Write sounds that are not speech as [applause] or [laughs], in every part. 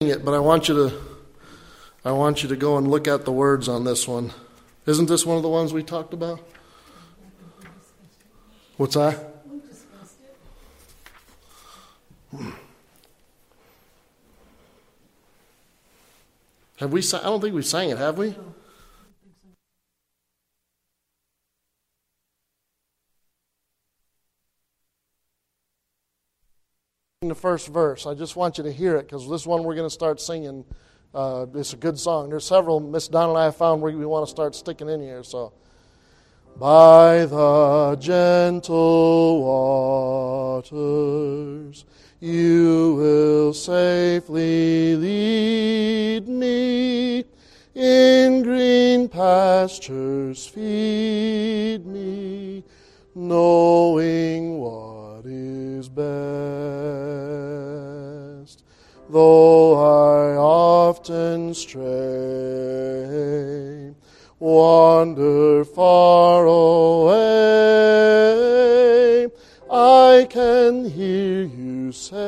it, but I want you to I want you to go and look at the words on this one. Isn't this one of the ones we talked about? What's that? Have we? I don't think we sang it, have we? The first verse. I just want you to hear it because this one we're going to start singing. Uh, it's a good song. There's several Miss Don and I found where we want to start sticking in here. So, by the gentle waters, you will safely lead me. In green pastures feed me, knowing what is best. Though I often stray, wander far away, I can hear you say,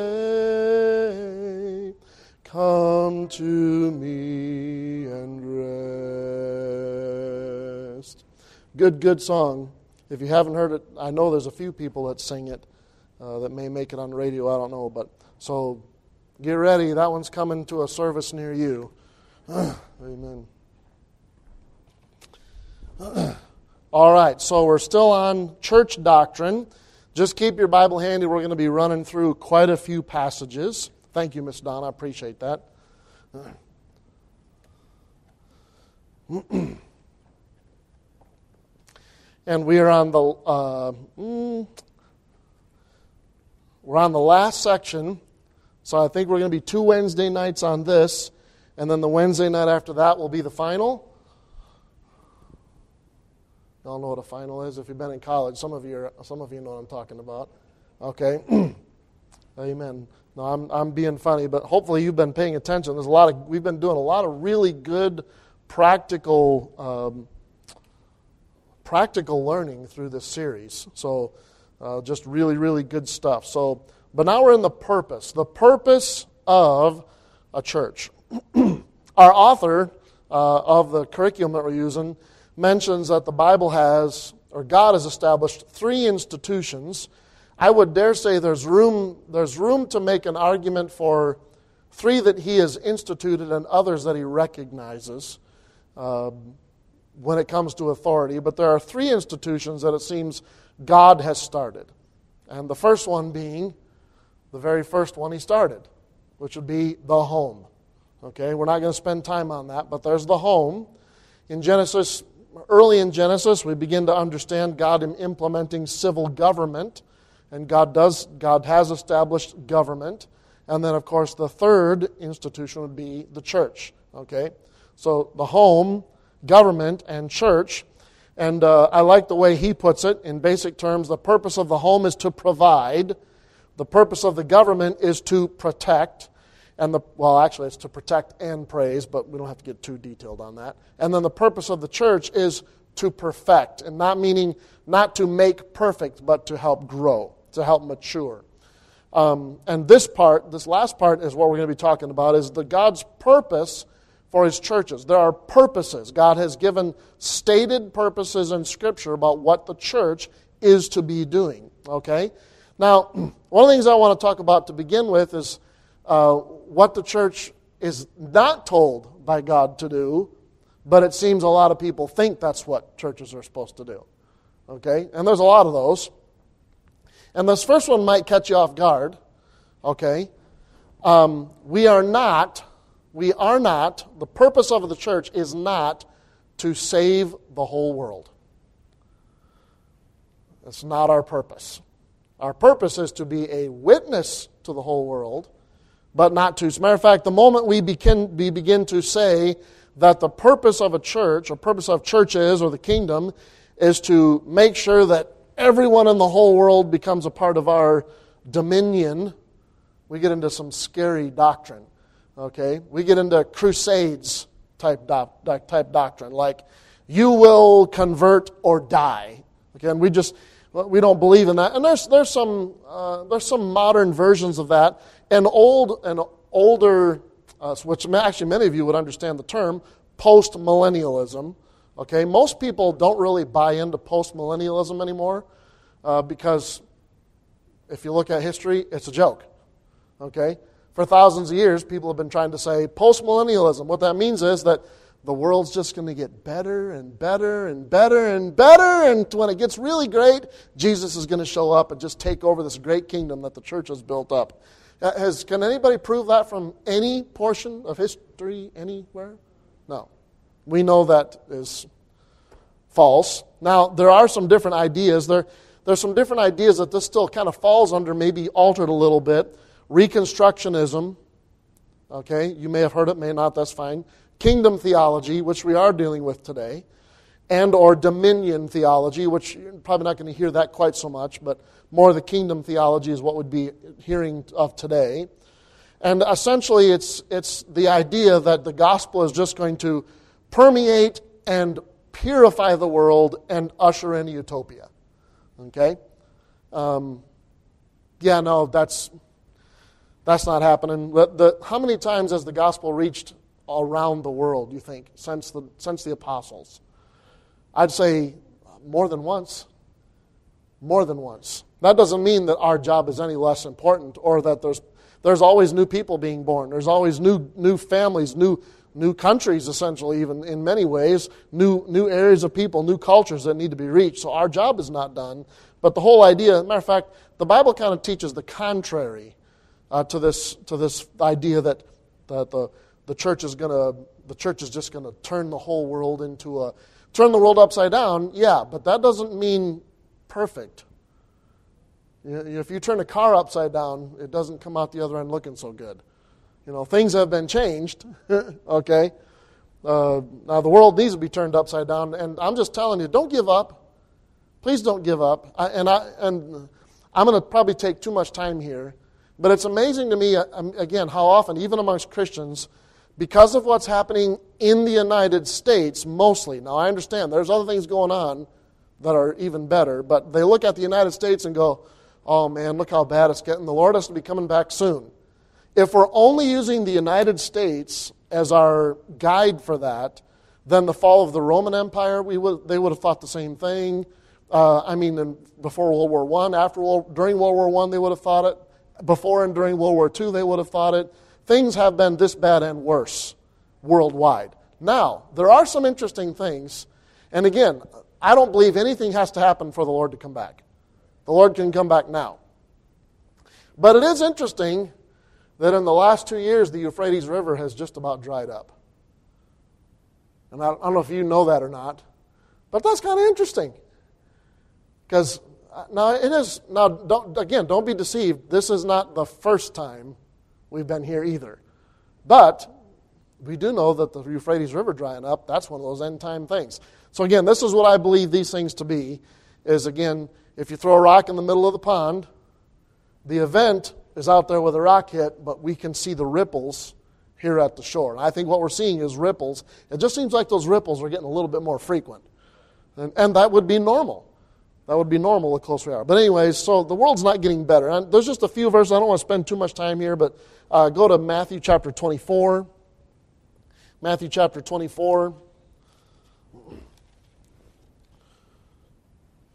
Come to me and rest. Good, good song. If you haven't heard it, I know there's a few people that sing it uh, that may make it on the radio. I don't know, but so get ready. That one's coming to a service near you. [sighs] Amen. [clears throat] All right, so we're still on church doctrine. Just keep your Bible handy. We're going to be running through quite a few passages. Thank you, Miss Donna. I appreciate that. [clears throat] and we are on the uh, mm, we're on the last section, so I think we're going to be two Wednesday nights on this, and then the Wednesday night after that will be the final. Y'all know what a final is if you've been in college. Some of you, are, some of you know what I'm talking about. Okay, [clears throat] Amen. No, I'm I'm being funny, but hopefully you've been paying attention. There's a lot of we've been doing a lot of really good, practical. Um, practical learning through this series. So, uh, just really, really good stuff. So, but now we're in the purpose, the purpose of a church. [clears throat] Our author uh, of the curriculum that we're using mentions that the Bible has, or God has established three institutions. I would dare say there's room, there's room to make an argument for three that he has instituted and others that he recognizes. Uh, when it comes to authority, but there are three institutions that it seems God has started. And the first one being the very first one he started, which would be the home. Okay, we're not going to spend time on that, but there's the home. In Genesis, early in Genesis, we begin to understand God in implementing civil government, and God does God has established government. And then of course the third institution would be the church. Okay? So the home government and church. And uh, I like the way he puts it in basic terms. The purpose of the home is to provide, the purpose of the government is to protect. And the, well, actually, it's to protect and praise, but we don't have to get too detailed on that. And then the purpose of the church is to perfect, and not meaning not to make perfect, but to help grow, to help mature. Um, and this part, this last part, is what we're going to be talking about, is the God's purpose for his churches. There are purposes. God has given stated purposes in Scripture about what the church is to be doing. Okay? Now, [clears throat] one of the things I want to talk about to begin with is uh, what the church is not told by God to do, but it seems a lot of people think that's what churches are supposed to do. Okay? And there's a lot of those. And this first one might catch you off guard. Okay? Um, we are not we are not, the purpose of the church is not to save the whole world. That's not our purpose. Our purpose is to be a witness to the whole world, but not to. As a matter of fact, the moment we begin, we begin to say that the purpose of a church, or purpose of churches or the kingdom, is to make sure that everyone in the whole world becomes a part of our dominion, we get into some scary doctrine. Okay? We get into crusades type, doc, type doctrine, like you will convert or die. Again, we just we don't believe in that. And there's there's some uh, there's some modern versions of that. An old an older uh, which actually many of you would understand the term, post millennialism. Okay, most people don't really buy into post millennialism anymore uh, because if you look at history, it's a joke. Okay? For thousands of years, people have been trying to say postmillennialism. What that means is that the world's just going to get better and better and better and better. And when it gets really great, Jesus is going to show up and just take over this great kingdom that the church has built up. Uh, has, can anybody prove that from any portion of history anywhere? No. We know that is false. Now, there are some different ideas. There, there's some different ideas that this still kind of falls under, maybe altered a little bit. Reconstructionism, okay, you may have heard it, may not, that's fine. Kingdom theology, which we are dealing with today, and or dominion theology, which you're probably not going to hear that quite so much, but more the kingdom theology is what we'd be hearing of today. And essentially, it's, it's the idea that the gospel is just going to permeate and purify the world and usher in utopia. Okay? Um, yeah, no, that's, that's not happening. The, the, how many times has the gospel reached around the world, you think, since the, since the apostles? I'd say more than once. More than once. That doesn't mean that our job is any less important or that there's, there's always new people being born. There's always new, new families, new, new countries, essentially, even in many ways, new, new areas of people, new cultures that need to be reached. So our job is not done. But the whole idea, matter of fact, the Bible kind of teaches the contrary uh, to, this, to this idea that, that the, the church is to, the church is just to turn the whole world into a, turn the world upside down. Yeah, but that doesn't mean perfect. If you turn a car upside down, it doesn't come out the other end looking so good. You know, things have been changed, [laughs] okay? Uh, now, the world needs to be turned upside down, and I'm just telling you, don't give up. Please don't give up. I, and, I, and I'm going to probably take too much time here, but it's amazing to me, uh, um, again, how often, even amongst Christians, because of what's happening in the United States mostly. Now, I understand there's other things going on that are even better, but they look at the United States and go, oh man, look how bad it's getting. The Lord has to be coming back soon. If we're only using the United States as our guide for that, then the fall of the Roman Empire, we would, they would have thought the same thing. Uh, I mean, before World War I, after during World War I, they would have thought it. Before and during World War II, they would have thought it. Things have been this bad and worse worldwide. Now, there are some interesting things. And again, I don't believe anything has to happen for the Lord to come back. The Lord can come back now. But it is interesting that in the last two years, the Euphrates River has just about dried up. And I don't know if you know that or not, but that's kind of interesting. Because now it is, now don't, again, don't be deceived. This is not the first time we've been here either. But we do know that the Euphrates River drying up, that's one of those end time things. So again, this is what I believe these things to be, is again, if you throw a rock in the middle of the pond, the event is out there with a rock hit, but we can see the ripples here at the shore. And I think what we're seeing is ripples. It just seems like those ripples are getting a little bit more frequent. And, and that would be normal. That would be normal the closer are. But, anyways, so the world's not getting better. And there's just a few verses. I don't want to spend too much time here, but uh, go to Matthew chapter 24. Matthew chapter 24.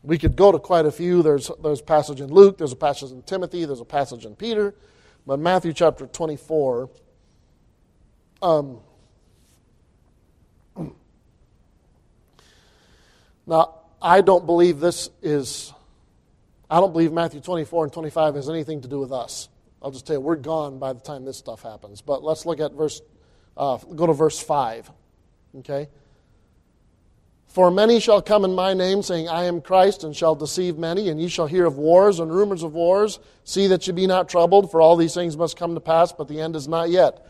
We could go to quite a few. There's, there's a passage in Luke, there's a passage in Timothy, there's a passage in Peter. But Matthew chapter 24, um, [clears throat] now, I don't believe this is, I don't believe Matthew 24 and 25 has anything to do with us. I'll just tell you, we're gone by the time this stuff happens. But let's look at verse, uh, go to verse 5. Okay? For many shall come in my name, saying, I am Christ, and shall deceive many, and ye shall hear of wars and rumors of wars. See that ye be not troubled, for all these things must come to pass, but the end is not yet.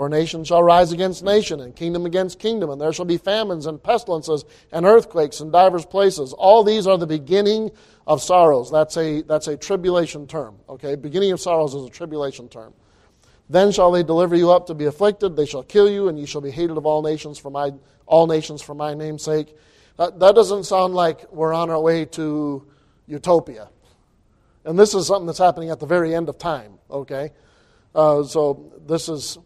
For nation shall rise against nation, and kingdom against kingdom, and there shall be famines and pestilences and earthquakes in divers places. All these are the beginning of sorrows. That's a, that's a tribulation term. Okay? Beginning of sorrows is a tribulation term. Then shall they deliver you up to be afflicted, they shall kill you, and ye shall be hated of all nations for my all nations for my name's sake. That, that doesn't sound like we're on our way to utopia. And this is something that's happening at the very end of time, okay? Uh, so this is,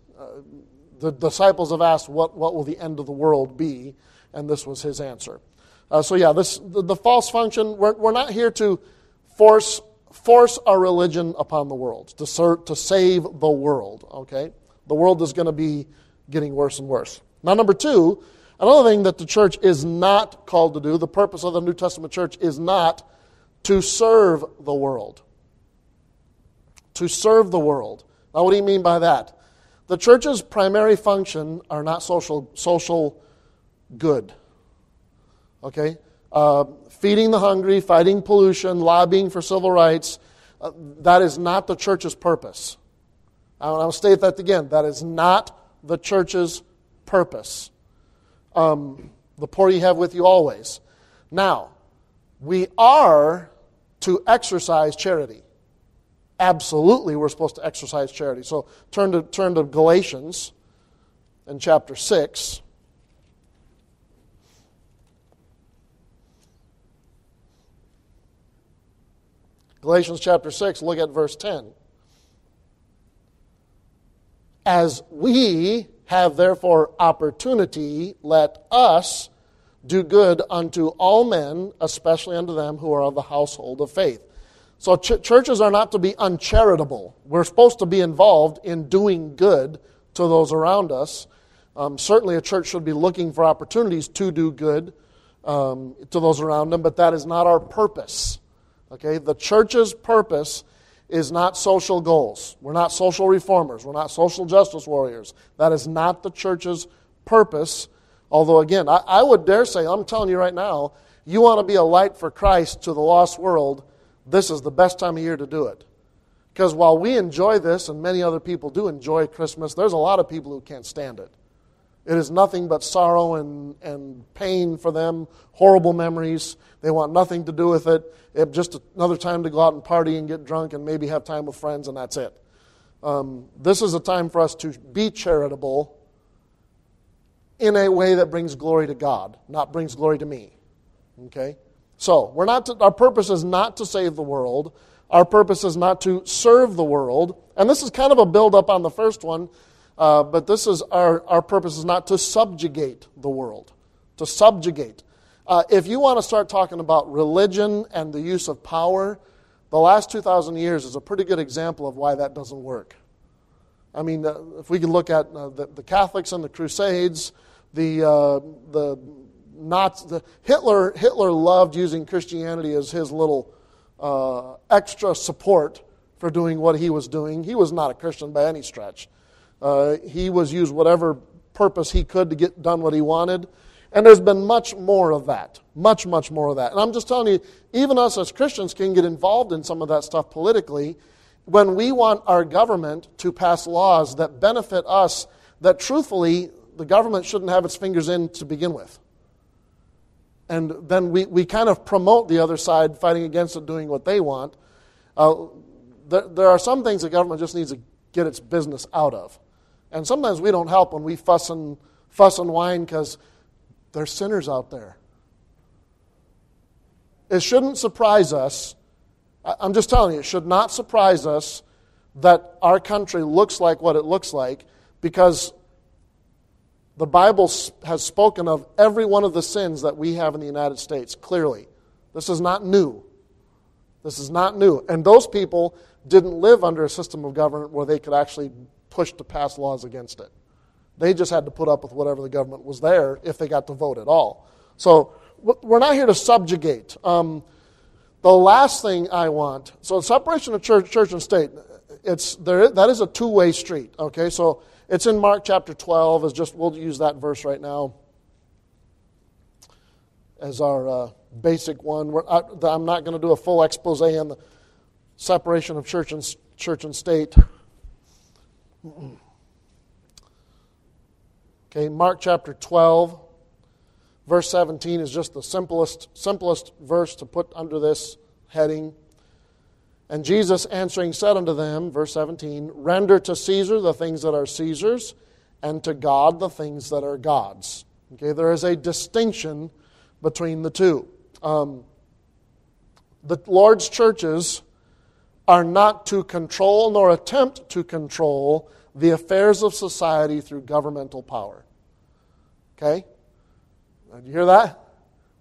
the disciples have asked, what, what will the end of the world be? And this was his answer. Uh, so, yeah, this, the, the false function, we're, we're not here to force, force our religion upon the world, to, ser- to save the world, okay? The world is going to be getting worse and worse. Now, number two, another thing that the church is not called to do, the purpose of the New Testament church is not to serve the world. To serve the world. Now, what do you mean by that? The church's primary function are not social, social good. Okay? Uh, feeding the hungry, fighting pollution, lobbying for civil rights, uh, that is not the church's purpose. I'll state that again. That is not the church's purpose. Um, the poor you have with you always. Now, we are to exercise charity. Absolutely, we're supposed to exercise charity. So turn to, turn to Galatians in chapter 6. Galatians chapter 6, look at verse 10. As we have therefore opportunity, let us do good unto all men, especially unto them who are of the household of faith. So ch- churches are not to be uncharitable. We're supposed to be involved in doing good to those around us. Um, certainly, a church should be looking for opportunities to do good um, to those around them, but that is not our purpose. Okay, the church's purpose is not social goals. We're not social reformers. We're not social justice warriors. That is not the church's purpose. Although, again, I, I would dare say, I'm telling you right now, you want to be a light for Christ to the lost world, this is the best time of year to do it. Because while we enjoy this, and many other people do enjoy Christmas, there's a lot of people who can't stand it. It is nothing but sorrow and, and pain for them, horrible memories. They want nothing to do with it. it. Just another time to go out and party and get drunk and maybe have time with friends, and that's it. Um, this is a time for us to be charitable in a way that brings glory to God, not brings glory to me. Okay? So, we're not to, our purpose is not to save the world. Our purpose is not to serve the world. And this is kind of a build up on the first one uh, but this is our, our purpose is not to subjugate the world, to subjugate. Uh, if you want to start talking about religion and the use of power, the last 2,000 years is a pretty good example of why that doesn't work. I mean, uh, if we can look at uh, the, the, Catholics and the Crusades, the, uh, the, not, the Hitler, Hitler loved using Christianity as his little uh, extra support for doing what he was doing. He was not a Christian by any stretch. Uh, he was used whatever purpose he could to get done what he wanted. And there's been much more of that. Much, much more of that. And I'm just telling you, even us as Christians can get involved in some of that stuff politically when we want our government to pass laws that benefit us that truthfully the government shouldn't have its fingers in to begin with. And then we, we kind of promote the other side fighting against it, doing what they want. Uh, there, there are some things the government just needs to get its business out of. And sometimes we don't help when we fuss and, fuss and whine because there's sinners out there. It shouldn't surprise us. I'm just telling you, it should not surprise us that our country looks like what it looks like because the Bible has spoken of every one of the sins that we have in the United States clearly. This is not new. This is not new. And those people didn't live under a system of government where they could actually push to pass laws against it. They just had to put up with whatever the government was there if they got to vote at all. So we're not here to subjugate. Um, the last thing I want, so separation of church, church and state, it's there. That is a two-way street. Okay, so it's in Mark chapter 12. Is just we'll use that verse right now as our uh, basic one. I, I'm not going to do a full expose on the separation of church and church and state. Okay, Mark chapter 12, verse 17 is just the simplest, simplest verse to put under this heading. And Jesus answering said unto them, verse 17, Render to Caesar the things that are Caesar's, and to God the things that are God's. Okay, there is a distinction between the two. Um, the Lord's churches are not to control nor attempt to control the affairs of society through governmental power. Okay? Did you hear that?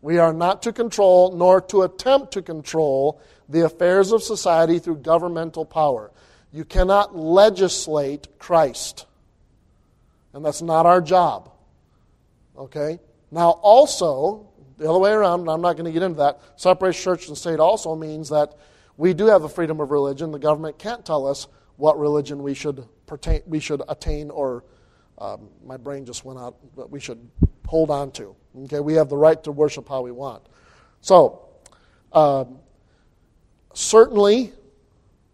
We are not to control nor to attempt to control the affairs of society through governmental power. You cannot legislate Christ. And that's not our job. Okay? Now, also, the other way around, and I'm not going to get into that, separation church and state also means that we do have a freedom of religion. The government can't tell us what religion we should pertain, we should attain, or um, my brain just went out, but we should hold on to. Okay, we have the right to worship how we want. So, um, certainly,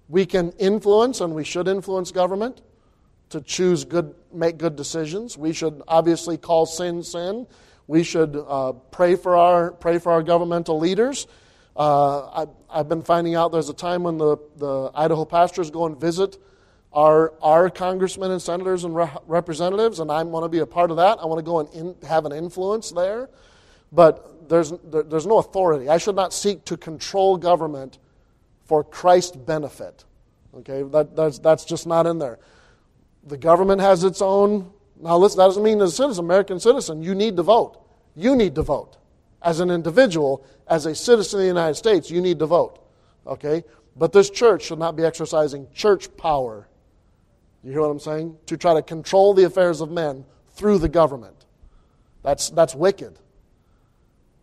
we can influence, and we should influence government to choose good, make good decisions. We should obviously call sin sin. We should uh, pray for our pray for our governmental leaders. Uh, I, have been finding out there's a time when the, the Idaho pastors go and visit our, our congressmen and senators and re- representatives, and I want to be a part of that. I want to go and in, have an influence there. But there's, there, there's no authority. I should not seek to control government for Christ's benefit. Okay, that, that's, that's just not in there. The government has its own. Now, listen, that doesn't mean as a citizen, American citizen, you need to vote. You need to vote. As an individual, as a citizen of the United States, you need to vote. Okay? But this church should not be exercising church power. You hear what I'm saying? To try to control the affairs of men through the government. That's, that's wicked.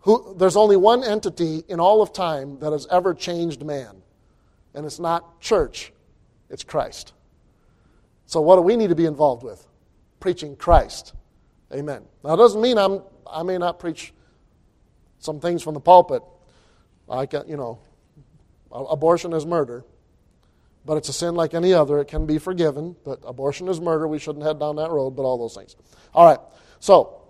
Who, there's only one entity in all of time that has ever changed man, and it's not church, it's Christ. So, what do we need to be involved with? Preaching Christ. Amen. Now, it doesn't mean I'm, I may not preach some things from the pulpit, like, uh, you know, abortion is murder, but it's a sin like any other. It can be forgiven, but abortion is murder. We shouldn't head down that road, but all those things. All right, so,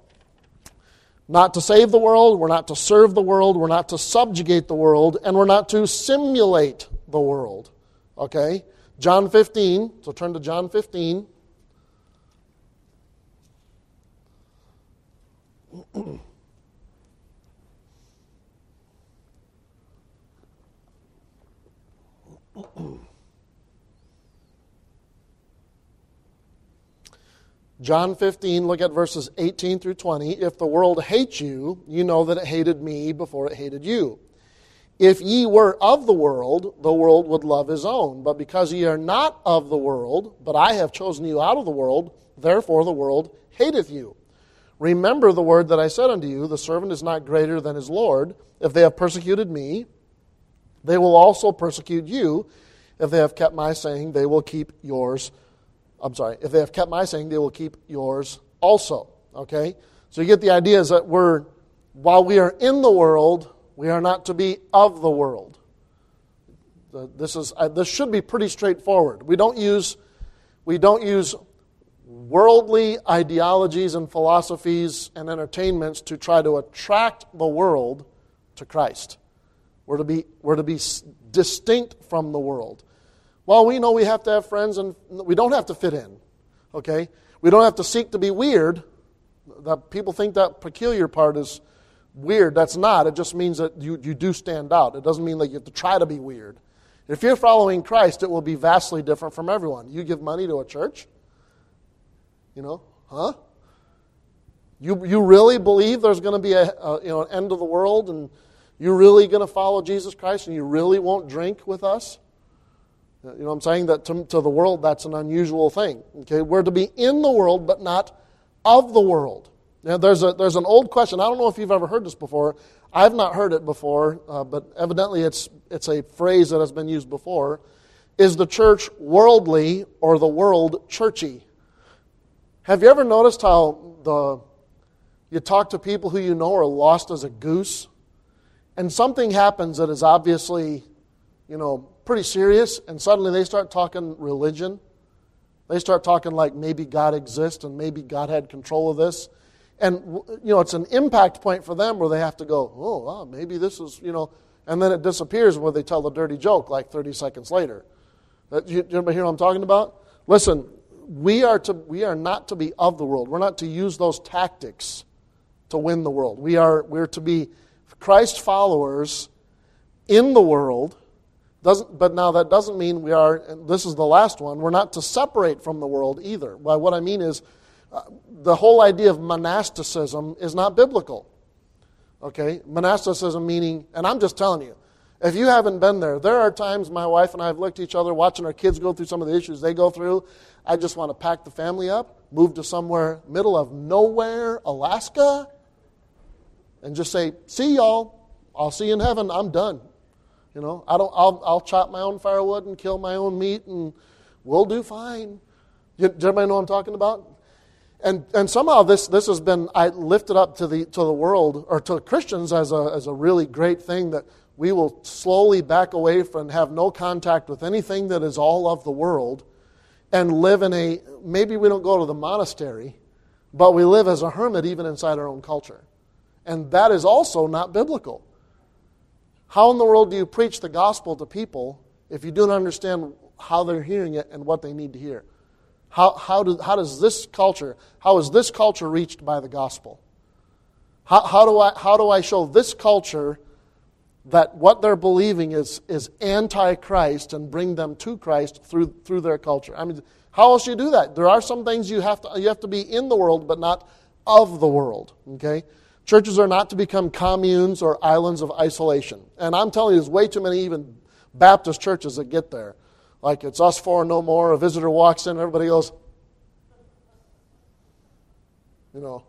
not to save the world, we're not to serve the world, we're not to subjugate the world, and we're not to simulate the world. Okay? John 15, so turn to John 15. John 15, look at verses 18 through 20. If the world hates you, you know that it hated me before it hated you. If ye were of the world, the world would love his own. But because ye are not of the world, but I have chosen you out of the world, therefore the world hateth you. Remember the word that I said unto you the servant is not greater than his Lord. If they have persecuted me, they will also persecute you. If they have kept my saying, they will keep yours I'm sorry, if they have kept my saying, they will keep yours also. Okay? So you get the idea is that we're, while we are in the world, we are not to be of the world. This, is, uh, this should be pretty straightforward. We don't use, we don't use worldly ideologies and philosophies and entertainments to try to attract the world to Christ. We're to be, we're to be distinct from the world. Well, we know we have to have friends and we don't have to fit in. Okay? We don't have to seek to be weird. That people think that peculiar part is weird. That's not. It just means that you, you do stand out. It doesn't mean that you have to try to be weird. If you're following Christ, it will be vastly different from everyone. You give money to a church? You know, huh? You, you really believe there's going to be a, a, you know, an end of the world and you're really going to follow Jesus Christ and you really won't drink with us? You know I'm saying? That to, to the world, that's an unusual thing. Okay? We're to be in the world, but not of the world. Now, there's, a, there's an old question. I don't know if you've ever heard this before. I've not heard it before, uh, but evidently it's, it's a phrase that has been used before. Is the church worldly or the world churchy? Have you ever noticed how the, you talk to people who you know are lost as a goose, and something happens that is obviously, you know, pretty serious, and suddenly they start talking religion. They start talking like maybe God exists and maybe God had control of this. And, you know, it's an impact point for them where they have to go, oh, wow, maybe this is, you know, and then it disappears where they tell the dirty joke like 30 seconds later. Uh, you, you hear what I'm talking about? Listen, we are, to, we are not to be of the world. We're not to use those tactics to win the world. We are, we're to be Christ followers in the world Doesn't, but now that doesn't mean we are, this is the last one, we're not to separate from the world either. Well, what I mean is, uh, the whole idea of monasticism is not biblical. Okay? Monasticism meaning, and I'm just telling you, if you haven't been there, there are times my wife and I have looked at each other watching our kids go through some of the issues they go through. I just want to pack the family up, move to somewhere middle of nowhere, Alaska, and just say, "See y'all. I'll see you in heaven. I'm done." You know, I don't. I'll, I'll chop my own firewood and kill my own meat, and we'll do fine. Does everybody know what I'm talking about? And, and somehow this, this has been I lifted up to the, to the world or to Christians as a, as a really great thing that we will slowly back away from have no contact with anything that is all of the world and live in a maybe we don't go to the monastery, but we live as a hermit even inside our own culture. And that is also not biblical. How in the world do you preach the gospel to people if you don't understand how they're hearing it and what they need to hear? How, how, do, how does this culture, how is this culture reached by the gospel? How, how, do, I, how do I show this culture that what they're believing is, is anti-Christ and bring them to Christ through, through their culture? I mean, how else do you do that? There are some things you have, to, you have to be in the world, but not of the world, okay? Churches are not to become communes or islands of isolation. And I'm telling you, there's way too many even Baptist churches that get there. Like it's us four no more. A visitor walks in, everybody goes, you know,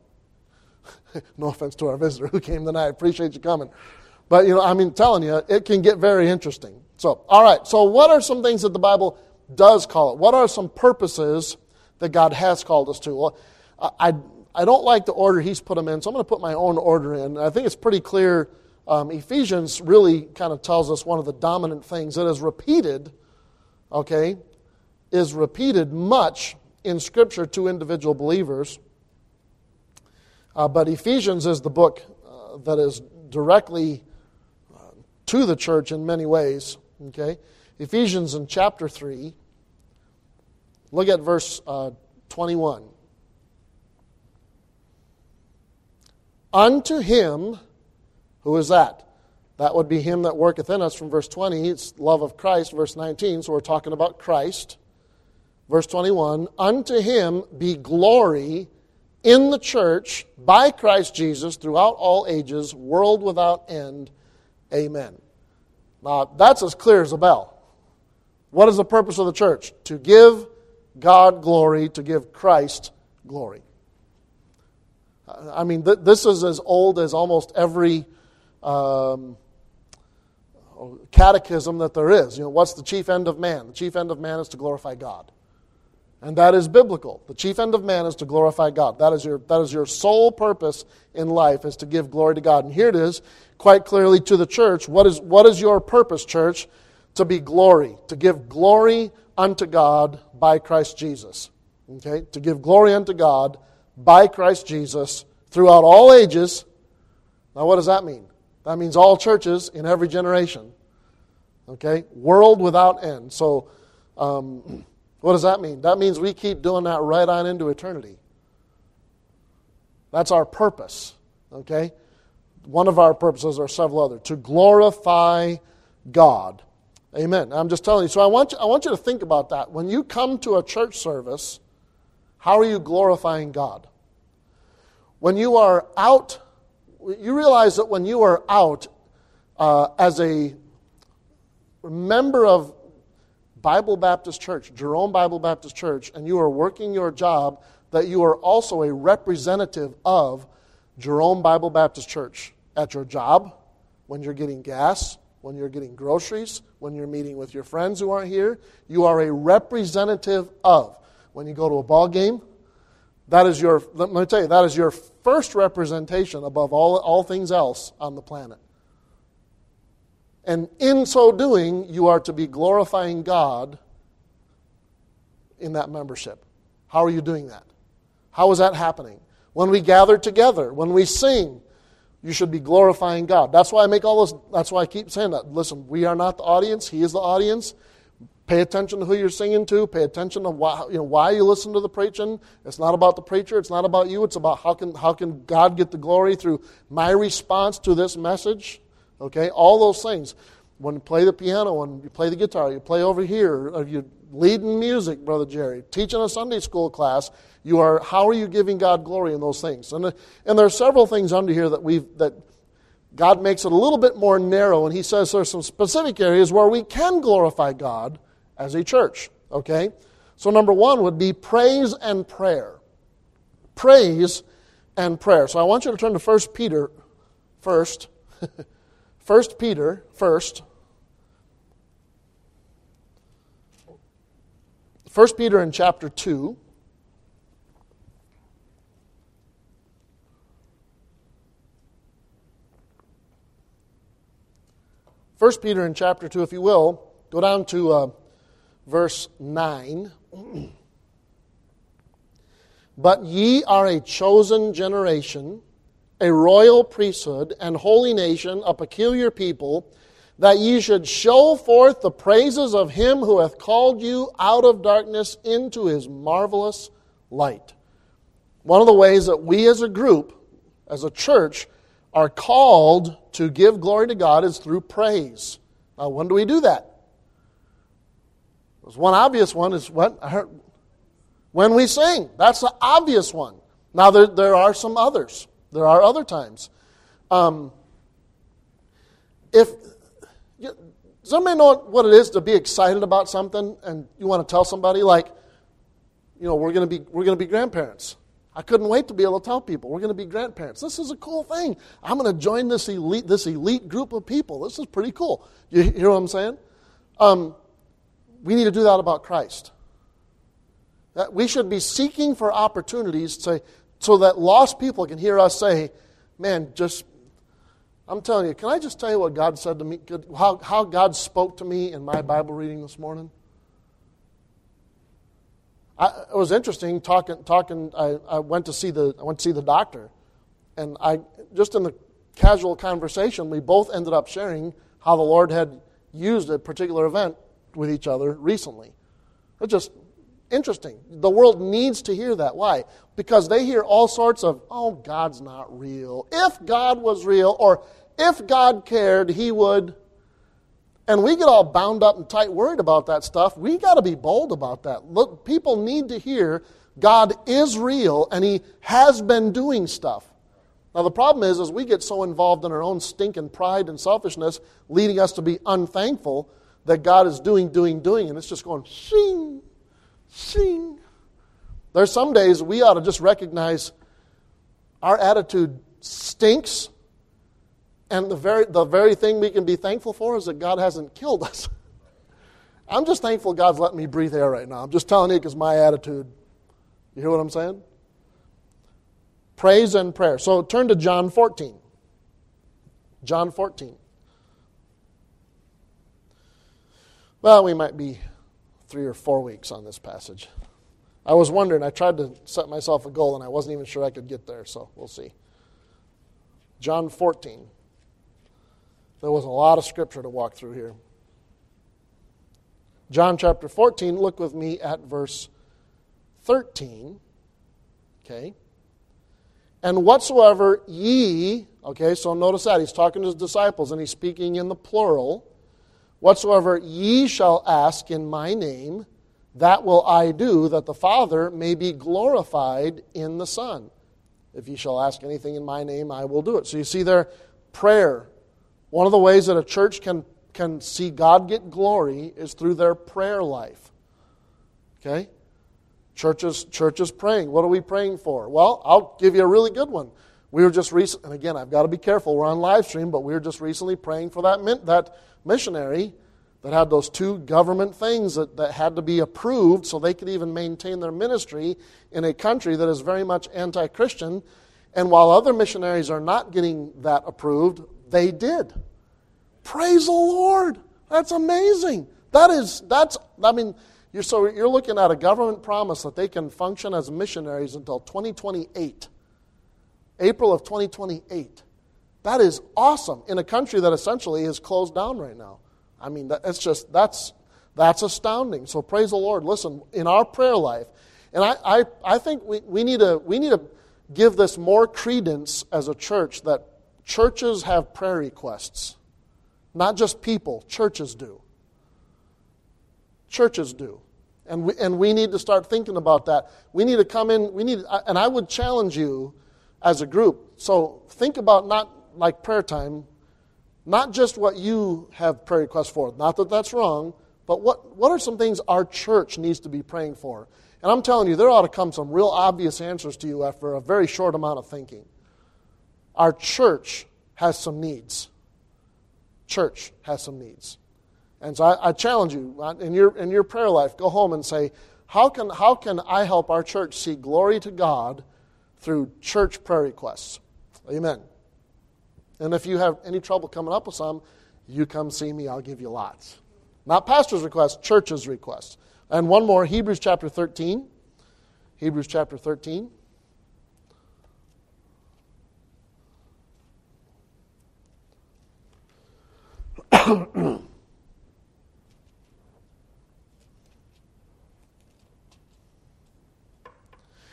[laughs] no offense to our visitor who came tonight. I appreciate you coming. But, you know, I mean, telling you, it can get very interesting. So, all right. So, what are some things that the Bible does call it? What are some purposes that God has called us to? Well, I, I don't like the order he's put them in, so I'm going to put my own order in. I think it's pretty clear. Um, Ephesians really kind of tells us one of the dominant things that is repeated, okay, is repeated much in Scripture to individual believers. Uh, but Ephesians is the book uh, that is directly uh, to the church in many ways, okay? Ephesians in chapter 3, look at verse uh, 21. Unto him, who is that? That would be him that worketh in us from verse 20. It's love of Christ, verse 19. So we're talking about Christ. Verse 21 Unto him be glory in the church by Christ Jesus throughout all ages, world without end. Amen. Now, that's as clear as a bell. What is the purpose of the church? To give God glory, to give Christ glory. I mean, th- this is as old as almost every um, catechism that there is. You know, what's the chief end of man? The chief end of man is to glorify God. And that is biblical. The chief end of man is to glorify God. That is your, that is your sole purpose in life, is to give glory to God. And here it is, quite clearly to the church. What is, what is your purpose, church? To be glory, to give glory unto God by Christ Jesus. Okay? To give glory unto God by Christ Jesus throughout all ages. Now, what does that mean? That means all churches in every generation. Okay? World without end. So, um, what does that mean? That means we keep doing that right on into eternity. That's our purpose. Okay? One of our purposes, or several other, to glorify God. Amen. I'm just telling you. So I want you, I want you to think about that. When you come to a church service, how are you glorifying God? When you are out, you realize that when you are out uh, as a member of Bible Baptist Church, Jerome Bible Baptist Church, and you are working your job, that you are also a representative of Jerome Bible Baptist Church at your job, when you're getting gas, when you're getting groceries, when you're meeting with your friends who aren't here. You are a representative of. When you go to a ball game, that is your, let me tell you, that is your first representation above all, all things else on the planet. And in so doing, you are to be glorifying God in that membership. How are you doing that? How is that happening? When we gather together, when we sing, you should be glorifying God. That's why I make all this, that's why I keep saying that. Listen, we are not the audience, He is the audience. Pay attention to who you're singing to. Pay attention to why you, know, why you listen to the preaching. It's not about the preacher. It's not about you. It's about how can, how can God get the glory through my response to this message. Okay? All those things. when you play the piano, when you play the guitar, you play over here, you lead in music, Brother Jerry, teaching a Sunday school class, you are, how are you giving God glory in those things? And, and there are several things under here that we've, that God makes it a little bit more narrow, and He says there's some specific areas where we can glorify God as a church, okay? So, number one would be praise and prayer. Praise and prayer. So, I want you to turn to 1 Peter first. [laughs] 1 Peter first. 1 Peter in chapter 2. First Peter in chapter 2, if you will, go down to uh, verse 9. but ye are a chosen generation, a royal priesthood, and holy nation, a peculiar people that ye should show forth the praises of him who hath called you out of darkness into his marvelous light. One of the ways that we as a group, as a church, are called to give glory to God is through praise. Now, when do we do that? One obvious one is what? When we sing. That's the obvious one. Now, there, there are some others. There are other times. Um, if does anybody know what it is to be excited about something and you want to tell somebody like, you know, we're to be we're to be grandparents. I couldn't wait to be able to tell people we're going to be grandparents. This is a cool thing. I'm going to join this elite this elite group of people. This is pretty cool. You hear what I'm saying? Um, we need to do that about Christ. That we should be seeking for opportunities to, so that lost people can hear us say, "Man, just I'm telling you, can I just tell you what God said to me, how, how God spoke to me in my Bible reading this morning? I, it was interesting talking. Talking, I, I went to see the I went to see the doctor, and I just in the casual conversation, we both ended up sharing how the Lord had used a particular event with each other recently. It's just interesting. The world needs to hear that. Why? Because they hear all sorts of, oh, God's not real. If God was real, or if God cared, He would. And we get all bound up and tight worried about that stuff. We got to be bold about that. Look, people need to hear God is real and He has been doing stuff. Now the problem is, is we get so involved in our own stinking pride and selfishness, leading us to be unthankful that God is doing, doing, doing, and it's just going shing, shing. There's some days we ought to just recognize our attitude stinks and the very, the very thing we can be thankful for is that God hasn't killed us. [laughs] I'm just thankful God's letting me breathe air right now. I'm just telling you because my attitude. You hear what I'm saying? Praise and prayer. So turn to John 14. John 14. Well, we might be three or four weeks on this passage. I was wondering, I tried to set myself a goal and I wasn't even sure I could get there, so we'll see. John 14. There was a lot of scripture to walk through here. John chapter 14, look with me at verse 13. Okay. And whatsoever ye, okay, so notice that he's talking to his disciples and he's speaking in the plural. Whatsoever ye shall ask in my name, that will I do, that the Father may be glorified in the Son. If ye shall ask anything in my name, I will do it. So you see there, prayer, one of the ways that a church can, can see God get glory is through their prayer life. Okay? Churches, churches praying. What are we praying for? Well, I'll give you a really good one. We were just recent, and again, I've got to be careful. We're on live stream, but we were just recently praying for that, that missionary that had those two government things that, that had to be approved so they could even maintain their ministry in a country that is very much anti Christian. And while other missionaries are not getting that approved, they did. Praise the Lord. That's amazing. That is, that's, I mean, you're, so you're looking at a government promise that they can function as missionaries until 2028. April of 2028. That is awesome in a country that essentially is closed down right now. I mean, that's just, that's, that's astounding. So praise the Lord. Listen, in our prayer life, and I, I, I think we, we, need to, we need to give this more credence as a church that churches have prayer requests. Not just people, churches do. Churches do. And we, and we need to start thinking about that. We need to come in, we need, and I would challenge you as a group. So think about not like prayer time, not just what you have prayer requests for. Not that that's wrong, but what, what are some things our church needs to be praying for? And I'm telling you, there ought to come some real obvious answers to you after a very short amount of thinking. Our church has some needs. Church has some needs. And so I, I, challenge you uh, in your, in your prayer life, go home and say, how can, how can I help our church see glory to God through church prayer requests? Amen. And if you have any trouble coming up with some, you come see me, I'll give you lots. Not pastor's requests, church's requests. And one more, Hebrews chapter 13. Hebrews chapter 13. [coughs]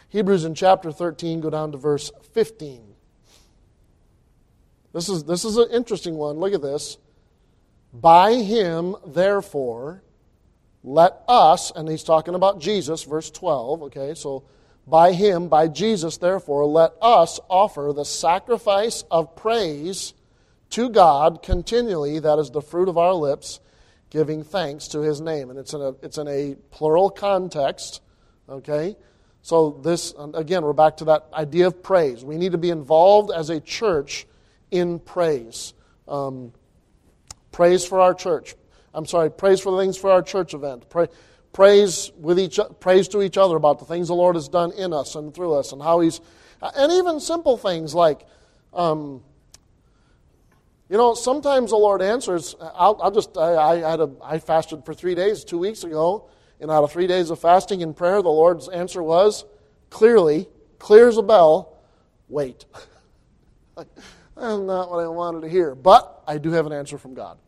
Hebrews in chapter 13, go down to verse 15. This is, this is an interesting one. Look at this. By him, therefore, let us, and he's talking about Jesus, verse 12, okay, so by him, by Jesus, therefore, let us offer the sacrifice of praise to God continually, that is the fruit of our lips, giving thanks to his name. And it's in a, it's in a plural context, okay? So, this, again, we're back to that idea of praise. We need to be involved as a church in praise. Um, praise for our church, I'm sorry, praise for the things for our church event. Pray, praise with each praise to each other about the things the Lord has done in us and through us and how He's and even simple things like um, you know sometimes the Lord answers. I'll, I'll just I, I, had a I fasted for three days two weeks ago, and out of three days of fasting and prayer, the Lord's answer was clearly clear as a bell. Wait. [laughs] That's not what I wanted to hear, but I do have an answer from God.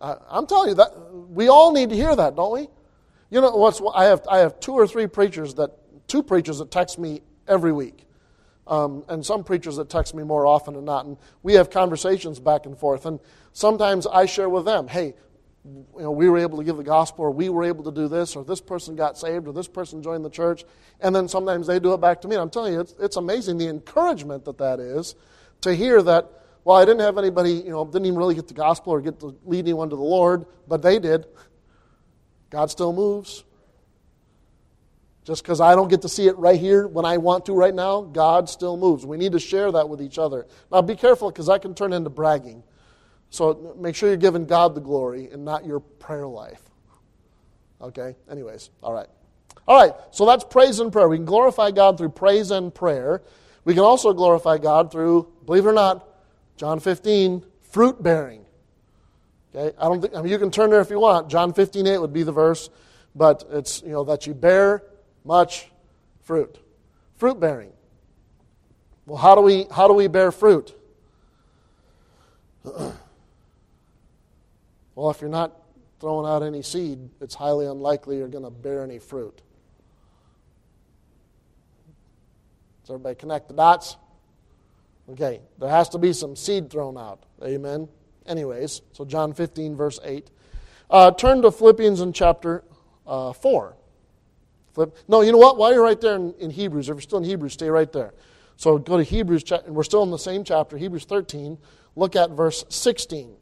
I'm telling you that we all need to hear that, don't we? You know what's I have I have two or three preachers that two preachers that text me every week. Um, and some preachers that text me more often than not. And we have conversations back and forth. And sometimes I share with them, hey, you know, we were able to give the gospel, or we were able to do this, or this person got saved, or this person joined the church. And then sometimes they do it back to me. And I'm telling you, it's, it's amazing the encouragement that that is to hear that well, I didn't have anybody, you know, didn't even really get the gospel or get to lead anyone to the Lord, but they did. God still moves. Just because I don't get to see it right here when I want to right now, God still moves. We need to share that with each other. Now, be careful because that can turn into bragging. So make sure you're giving God the glory and not your prayer life. Okay? Anyways, all right. All right, so that's praise and prayer. We can glorify God through praise and prayer. We can also glorify God through, believe it or not, John 15, fruit bearing. Okay, I don't think, I mean, you can turn there if you want. John 15, 8 would be the verse, but it's, you know, that you bear much fruit. Fruit bearing. Well, how do we, how do we bear fruit? [clears throat] well, if you're not throwing out any seed, it's highly unlikely you're going to bear any fruit. Does everybody connect the dots? Okay, there has to be some seed thrown out. Amen. Anyways, so John 15, verse 8. Uh, turn to Philippians in chapter uh, 4. Flip. No, you know what? While you're right there in, in, Hebrews, if you're still in Hebrews, stay right there. So go to Hebrews, and we're still in the same chapter, Hebrews 13. Look at verse 16.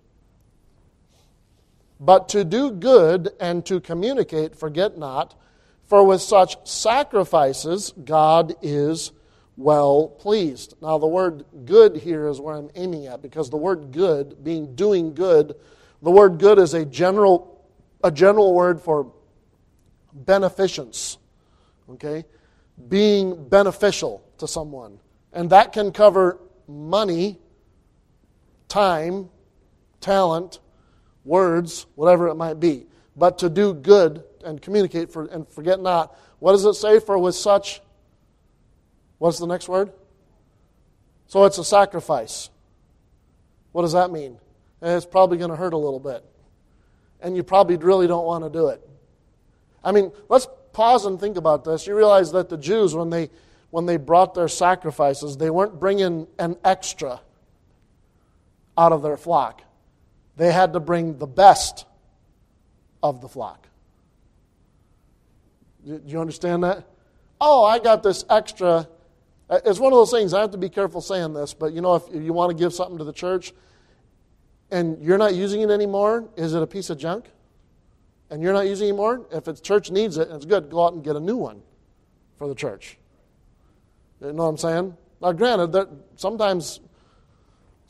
But to do good and to communicate, forget not, for with such sacrifices God is well pleased. Now, the word good here is where I'm aiming at because the word good, being doing good, the word good is a general, a general word for beneficence. Okay? Being beneficial to someone. And that can cover money, time, talent, words, whatever it might be. But to do good and communicate for, and forget not, what does it say? For with such What's the next word? So it's a sacrifice. What does that mean? It's probably going to hurt a little bit. And you probably really don't want to do it. I mean, let's pause and think about this. You realize that the Jews, when they, when they brought their sacrifices, they weren't bringing an extra out of their flock. They had to bring the best of the flock. Do you understand that? Oh, I got this extra. Uh, it's one of those things, I have to be careful saying this, but you know, if you want to give something to the church and you're not using it anymore, is it a piece of junk? And you're not using it anymore? If the church needs it and it's good, go out and get a new one for the church. You know what I'm saying? Now, granted, that sometimes,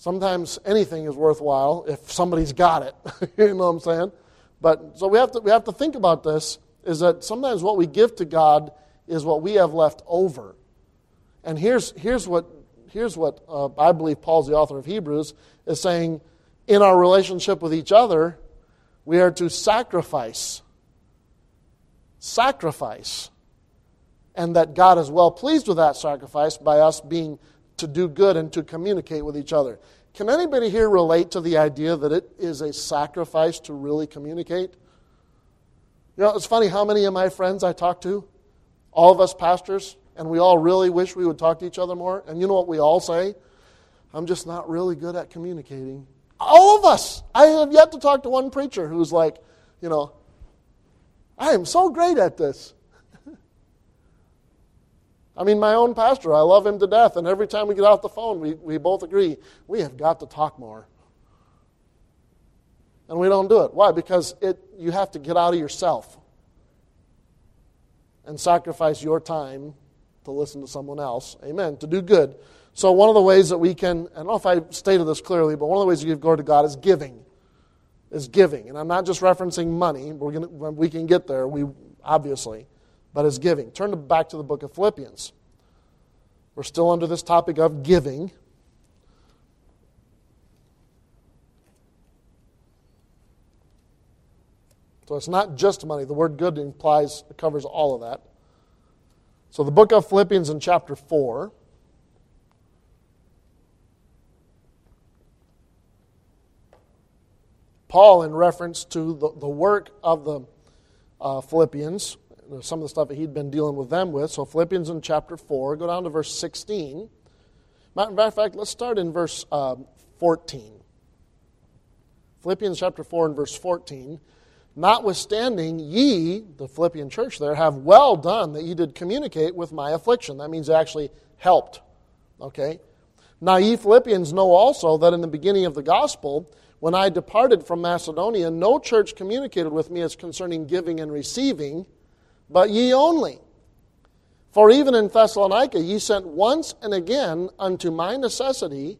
sometimes anything is worthwhile if somebody's got it. [laughs] you know what I'm saying? But so we have to we have to think about this. Is that sometimes what we give to God is what we have left over. And here's here's what here's what uh, I believe Paul's the author of Hebrews is saying. In our relationship with each other, we are to sacrifice. Sacrifice and that God is well pleased with that sacrifice by us being to do good and to communicate with each other. Can anybody here relate to the idea that it is a sacrifice to really communicate? You know, it's funny how many of my friends I talk to, all of us pastors, and we all really wish we would talk to each other more. And you know what we all say? I'm just not really good at communicating. All of us. I have yet to talk to one preacher who's like, you know, I am so great at this. I mean, my own pastor, I love him to death, and every time we get off the phone, we, we both agree we have got to talk more. And we don't do it. Why? Because it, you have to get out of yourself and sacrifice your time to listen to someone else. Amen. To do good. So, one of the ways that we can, and I don't know if I stated this clearly, but one of the ways you give glory to God is giving. Is giving. And I'm not just referencing money. We're gonna, we can get there, we obviously but as giving. Turn back to the book of Philippians. We're still under this topic of giving. So it's not just money. The word good implies, it covers all of that. So the book of Philippians in chapter 4. Paul, in reference to the, the work of the uh, Philippians, some of the stuff that he'd been dealing with them with. So Philippians in chapter 4, go down to verse 16. Matter of fact, let's start in verse uh, 14. Philippians chapter 4 and verse 14. Notwithstanding, ye, the Philippian church there, have well done that ye did communicate with my affliction. That means actually helped. Okay? Now, ye Philippians know also that in the beginning of the gospel, when I departed from Macedonia, no church communicated with me as concerning giving and receiving but ye only. For even in Thessalonica ye sent once and again unto my necessity,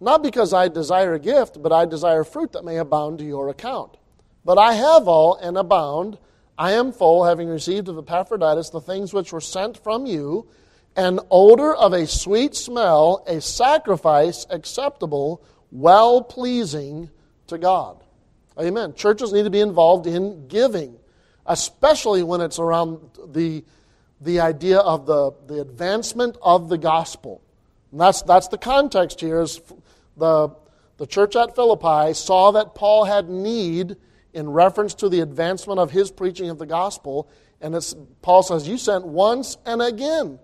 not because I desire a gift, but I desire fruit that may abound to your account. But I have all and abound. I am full, having received of Epaphroditus the things which were sent from you, an odor of a sweet smell, a sacrifice acceptable, well pleasing to God. Amen. Churches need to be involved in giving especially when it's around the, the idea of the, the advancement of the gospel. And that's, that's the context here is the, the church at Philippi saw that Paul had need in reference to the advancement of his preaching of the gospel. And it's, Paul says, You sent once and again.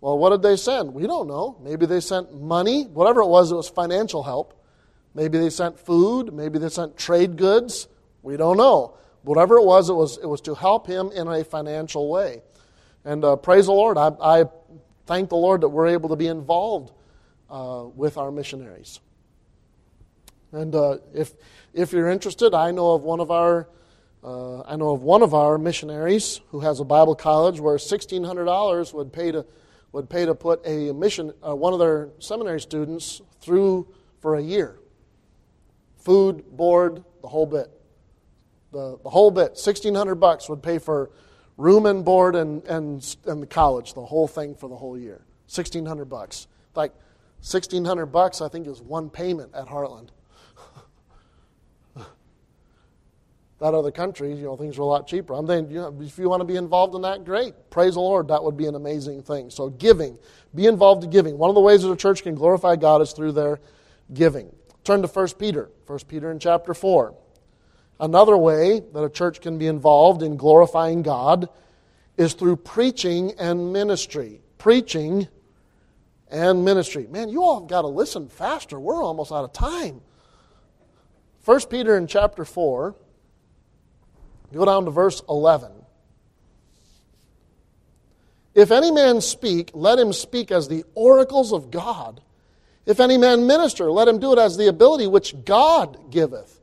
Well, what did they send? We don't know. Maybe they sent money, whatever it was, it was financial help. Maybe they sent food. Maybe they sent trade goods. We don't know. Whatever it was, it was, it was to help him in a financial way. And uh, praise the Lord. I, I, thank the Lord that we're able to be involved uh, with our missionaries. And uh, if, if you're interested, I know of one of our uh, I know of one of our missionaries who has a Bible college where sixteen hundred dollars would pay to would pay to put a mission uh, one of their seminary students through for a year. Food, board, the whole bit the, the whole bit, 1600 bucks would pay for room and board and, and, and the college, the whole thing for the whole year. 1600 bucks. Like 1600 bucks, I think, is one payment at Heartland. [laughs] that other country, you know, things are a lot cheaper. I'm saying, you know, if you want to be involved in that, great. Praise the Lord. That would be an amazing thing. So, giving. Be involved in giving. One of the ways that a church can glorify God is through their giving. Turn to 1 Peter. 1 Peter in chapter 4. Another way that a church can be involved in glorifying God is through preaching and ministry. Preaching and ministry. Man, you all have got to listen faster. We're almost out of time. 1 Peter in chapter 4, go down to verse 11. If any man speak, let him speak as the oracles of God. If any man minister, let him do it as the ability which God giveth,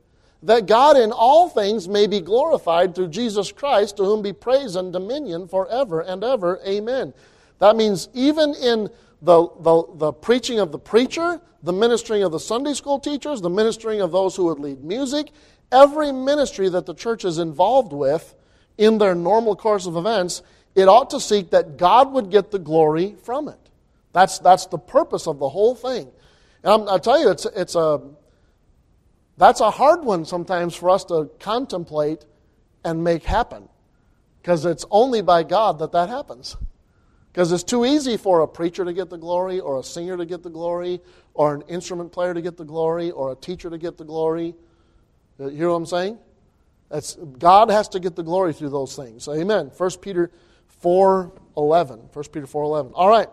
that God in all things may be glorified through Jesus Christ, to whom be praise and dominion forever and ever. Amen. That means even in the, the, the preaching of the preacher, the ministering of the Sunday school teachers, the ministering of those who would lead music, every ministry that the church is involved with in their normal course of events, it ought to seek that God would get the glory from it. That's, that's the purpose of the whole thing. And i tell you, it's, it's a, that's a hard one sometimes for us to contemplate and make happen. Because it's only by God that that happens. Because it's too easy for a preacher to get the glory, or a singer to get the glory, or an instrument player to get the glory, or a teacher to get the glory. You hear what I'm saying? God has to get the glory through those things. Amen. 1 Peter 4.11. 1 Peter 4.11. All right.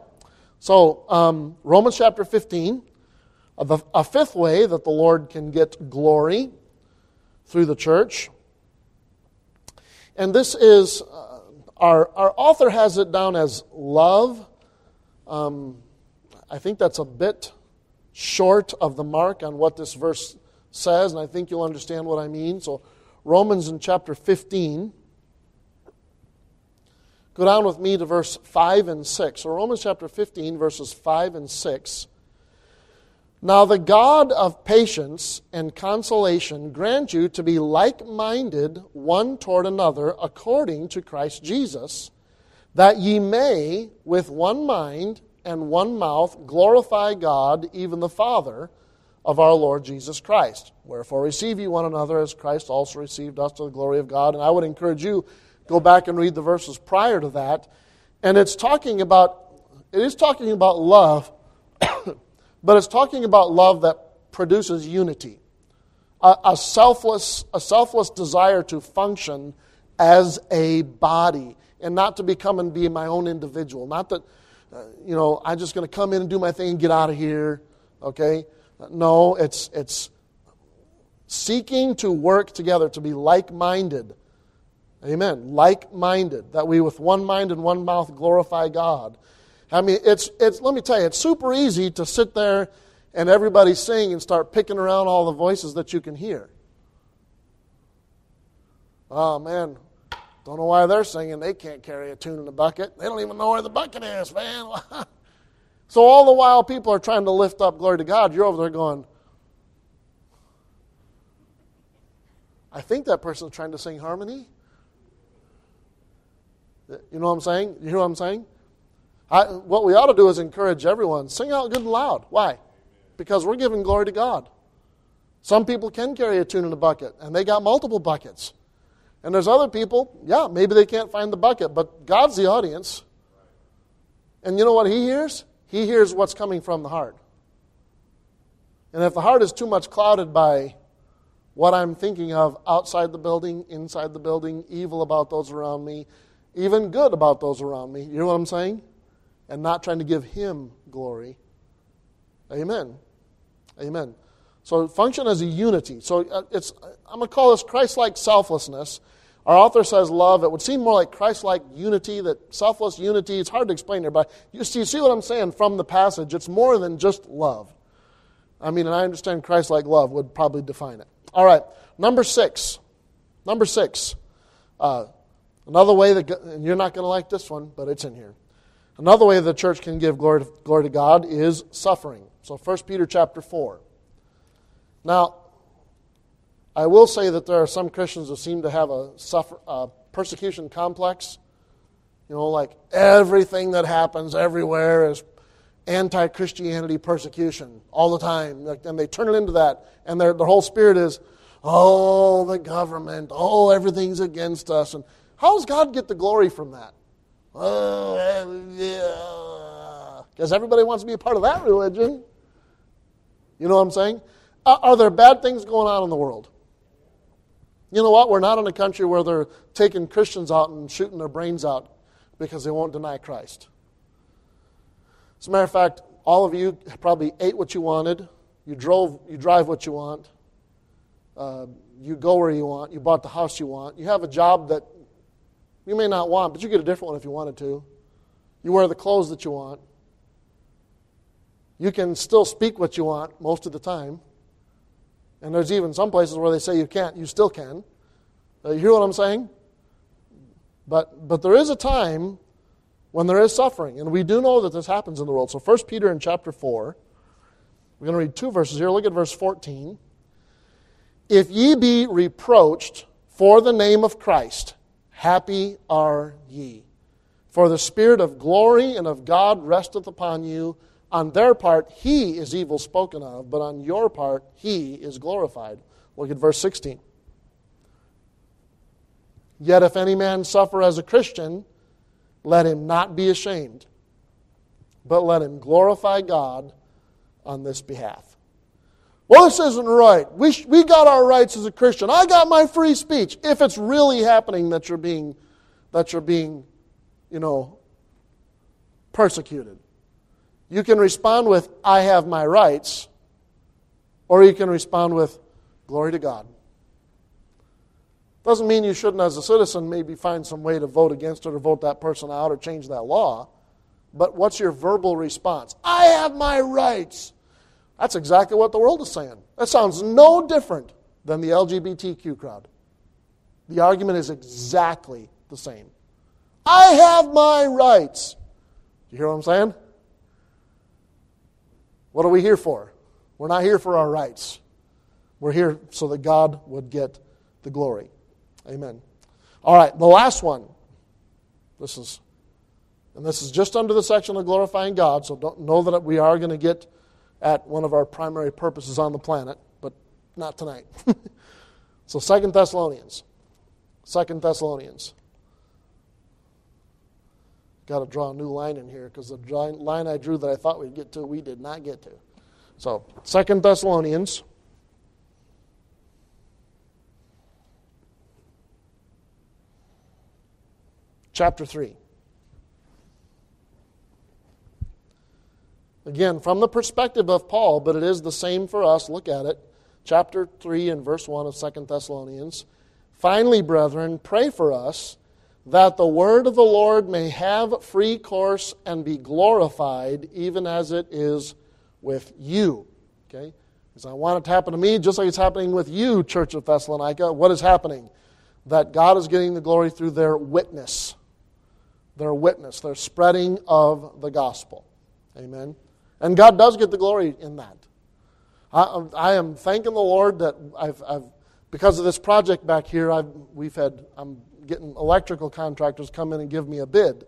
So, um, Romans chapter 15. A fifth way that the Lord can get glory through the church. And this is, uh, our, our author has it down as love. Um, I think that's a bit short of the mark on what this verse says, and I think you'll understand what I mean. So, Romans in chapter 15. Go down with me to verse 5 and 6. So, Romans chapter 15, verses 5 and 6. Now, the God of patience and consolation grant you to be like minded one toward another according to Christ Jesus, that ye may, with one mind and one mouth, glorify God, even the Father of our Lord Jesus Christ. Wherefore, receive ye one another as Christ also received us to the glory of God. And I would encourage you, go back and read the verses prior to that. And it's talking about, it is talking about love. But it's talking about love that produces unity. A, a, selfless, a selfless desire to function as a body and not to become and be my own individual. Not that, uh, you know, I'm just going to come in and do my thing and get out of here, okay? No, it's, it's seeking to work together, to be like minded. Amen. Like minded, that we with one mind and one mouth glorify God. I mean, it's, it's, let me tell you, it's super easy to sit there and everybody sing and start picking around all the voices that you can hear. Oh, man, don't know why they're singing. They can't carry a tune in a bucket. They don't even know where the bucket is, man. [laughs] so, all the while people are trying to lift up glory to God, you're over there going, I think that person's trying to sing harmony. You know what I'm saying? You hear what I'm saying? I, what we ought to do is encourage everyone sing out good and loud. Why? Because we're giving glory to God. Some people can carry a tune in a bucket, and they got multiple buckets. And there's other people, yeah, maybe they can't find the bucket, but God's the audience. And you know what He hears? He hears what's coming from the heart. And if the heart is too much clouded by what I'm thinking of outside the building, inside the building, evil about those around me, even good about those around me, you know what I'm saying? And not trying to give Him glory. Amen. Amen. So function as a unity. So uh, it's I'm going to call this Christ-like selflessness. Our author says love. It would seem more like Christ-like unity, that selfless unity. It's hard to explain here, but you see, you see what I'm saying from the passage. It's more than just love. I mean, and I understand Christ-like love would probably define it. All right, number six. Number six. Uh, another way that, and you're not going to like this one, but it's in here. Another way the church can give glory to, glory to God is suffering. So 1 Peter chapter 4. Now, I will say that there are some Christians who seem to have a, suffer, a persecution complex. You know, like everything that happens everywhere is anti Christianity persecution all the time. And they turn it into that. And their, their whole spirit is, oh, the government, oh, everything's against us. And how does God get the glory from that? Oh. Because everybody wants to be a part of that religion. You know what I'm saying? Are there bad things going on in the world? You know what? We're not in a country where they're taking Christians out and shooting their brains out because they won't deny Christ. As a matter of fact, all of you probably ate what you wanted. You drove, you drive what you want. uh, you go where you want, you bought the house you want, you have a job that you may not want, but you get a different one if you wanted to. You wear the clothes that you want. You can still speak what you want most of the time. And there's even some places where they say you can't, you still can. Uh, you hear what I'm saying? But, but there is a time when there is suffering, and we do know that this happens in the world. So 1 Peter in chapter 4, we're going to read two verses here. Look at verse 14. If ye be reproached for the name of Christ, happy are ye. For the Spirit of glory and of God resteth upon you. On their part, he is evil spoken of, but on your part, he is glorified. Look at verse 16. Yet if any man suffer as a Christian, let him not be ashamed, but let him glorify God on this behalf. Well, this isn't right. We, sh- we got our rights as a Christian. I got my free speech. If it's really happening that you're being, that you're being, you know, persecuted, you can respond with, I have my rights, or you can respond with, Glory to God. Doesn't mean you shouldn't, as a citizen, maybe find some way to vote against it or vote that person out or change that law. But what's your verbal response? I have my rights. That's exactly what the world is saying. That sounds no different than the LGBTQ crowd. The argument is exactly the same. I have my rights. Do you hear what I'm saying? What are we here for? We're not here for our rights. We're here so that God would get the glory. Amen. All right, the last one. This is, and this is just under the section of glorifying God, so don't know that we are going to get at one of our primary purposes on the planet, but not tonight. [laughs] so Second Thessalonians. Second Thessalonians. Got to draw a new line in here because the line I drew that I thought we'd get to, we did not get to. So Second Thessalonians. chapter 3. Again, from the perspective of Paul, but it is the same for us. Look at it. Chapter 3 and verse 1 of 2 Thessalonians. Finally, brethren, pray for us that the word of the Lord may have free course and be glorified, even as it is with you. Okay? Because I want it to happen to me just like it's happening with you, Church of Thessalonica. What is happening? That God is getting the glory through their witness their witness, their spreading of the gospel. Amen. And God does get the glory in that. I, um, I am thanking the Lord that I've, I've, because of this project back here, I've, we've had, I'm getting electrical contractors come in and give me a bid.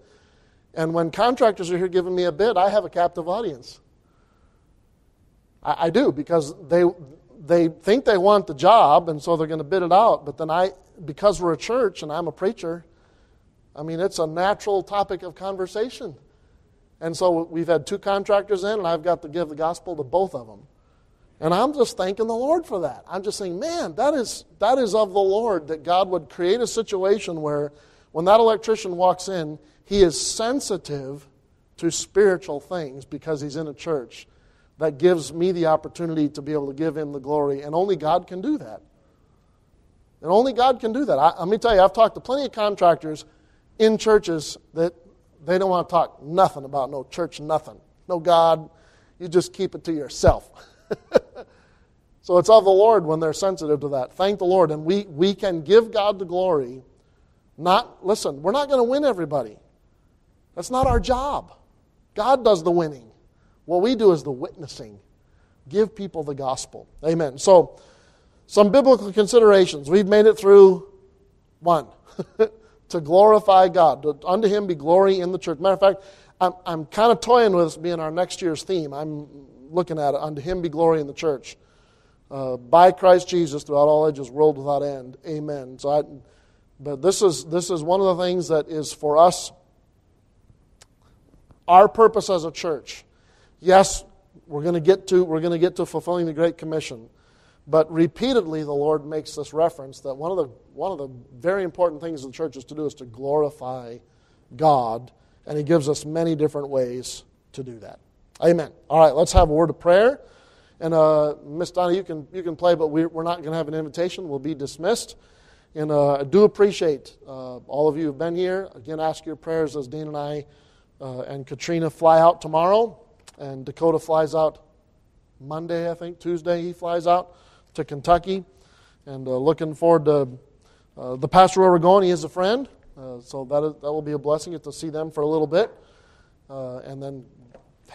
And when contractors are here giving me a bid, I have a captive audience. I, I do because they they think they want the job, and so they're going to bid it out. But then I, because we're a church and I'm a preacher, I mean, it's a natural topic of conversation. And so we've had two contractors in, and I've got to give the gospel to both of them. And I'm just thanking the Lord for that. I'm just saying, man, that is, that is of the Lord that God would create a situation where when that electrician walks in, he is sensitive to spiritual things because he's in a church. That gives me the opportunity to be able to give him the glory, and only God can do that. And only God can do that. I, let me tell you, I've talked to plenty of contractors in churches that they don't want to talk nothing about no church, nothing. No God. You just keep it to yourself. [laughs] so it's of the Lord when they're sensitive to that. Thank the Lord. And we, we can give God the glory. Not, listen, we're not going to win everybody. That's not our job. God does the winning. What we do is the witnessing. Give people the gospel. Amen. So, some biblical considerations. We've made it through one. [laughs] to glorify God. To, unto him be glory in the church. Matter of fact, I'm, I'm kind of toying with this being our next year's theme. I'm looking at it. Unto him be glory in the church. Uh, by Christ Jesus throughout all ages, world without end. Amen. So I, but this is, this is one of the things that is for us, our purpose as a church. Yes, we're going to get to, we're going to get to fulfilling the Great Commission. But repeatedly, the Lord makes this reference that one of the, one of the very important things the church is to do is to glorify God, and He gives us many different ways to do that. Amen. All right, let's have a word of prayer, And uh, Miss Donna, you can, you can play, but we're, we're not going to have an invitation. We'll be dismissed. And uh, I do appreciate uh, all of you who've been here. Again, ask your prayers as Dean and I uh, and Katrina fly out tomorrow. And Dakota flies out Monday, I think. Tuesday, he flies out to Kentucky. And uh, looking forward to uh, the pastor where we're going. He is a friend. Uh, so that, is, that will be a blessing. Get to see them for a little bit. and then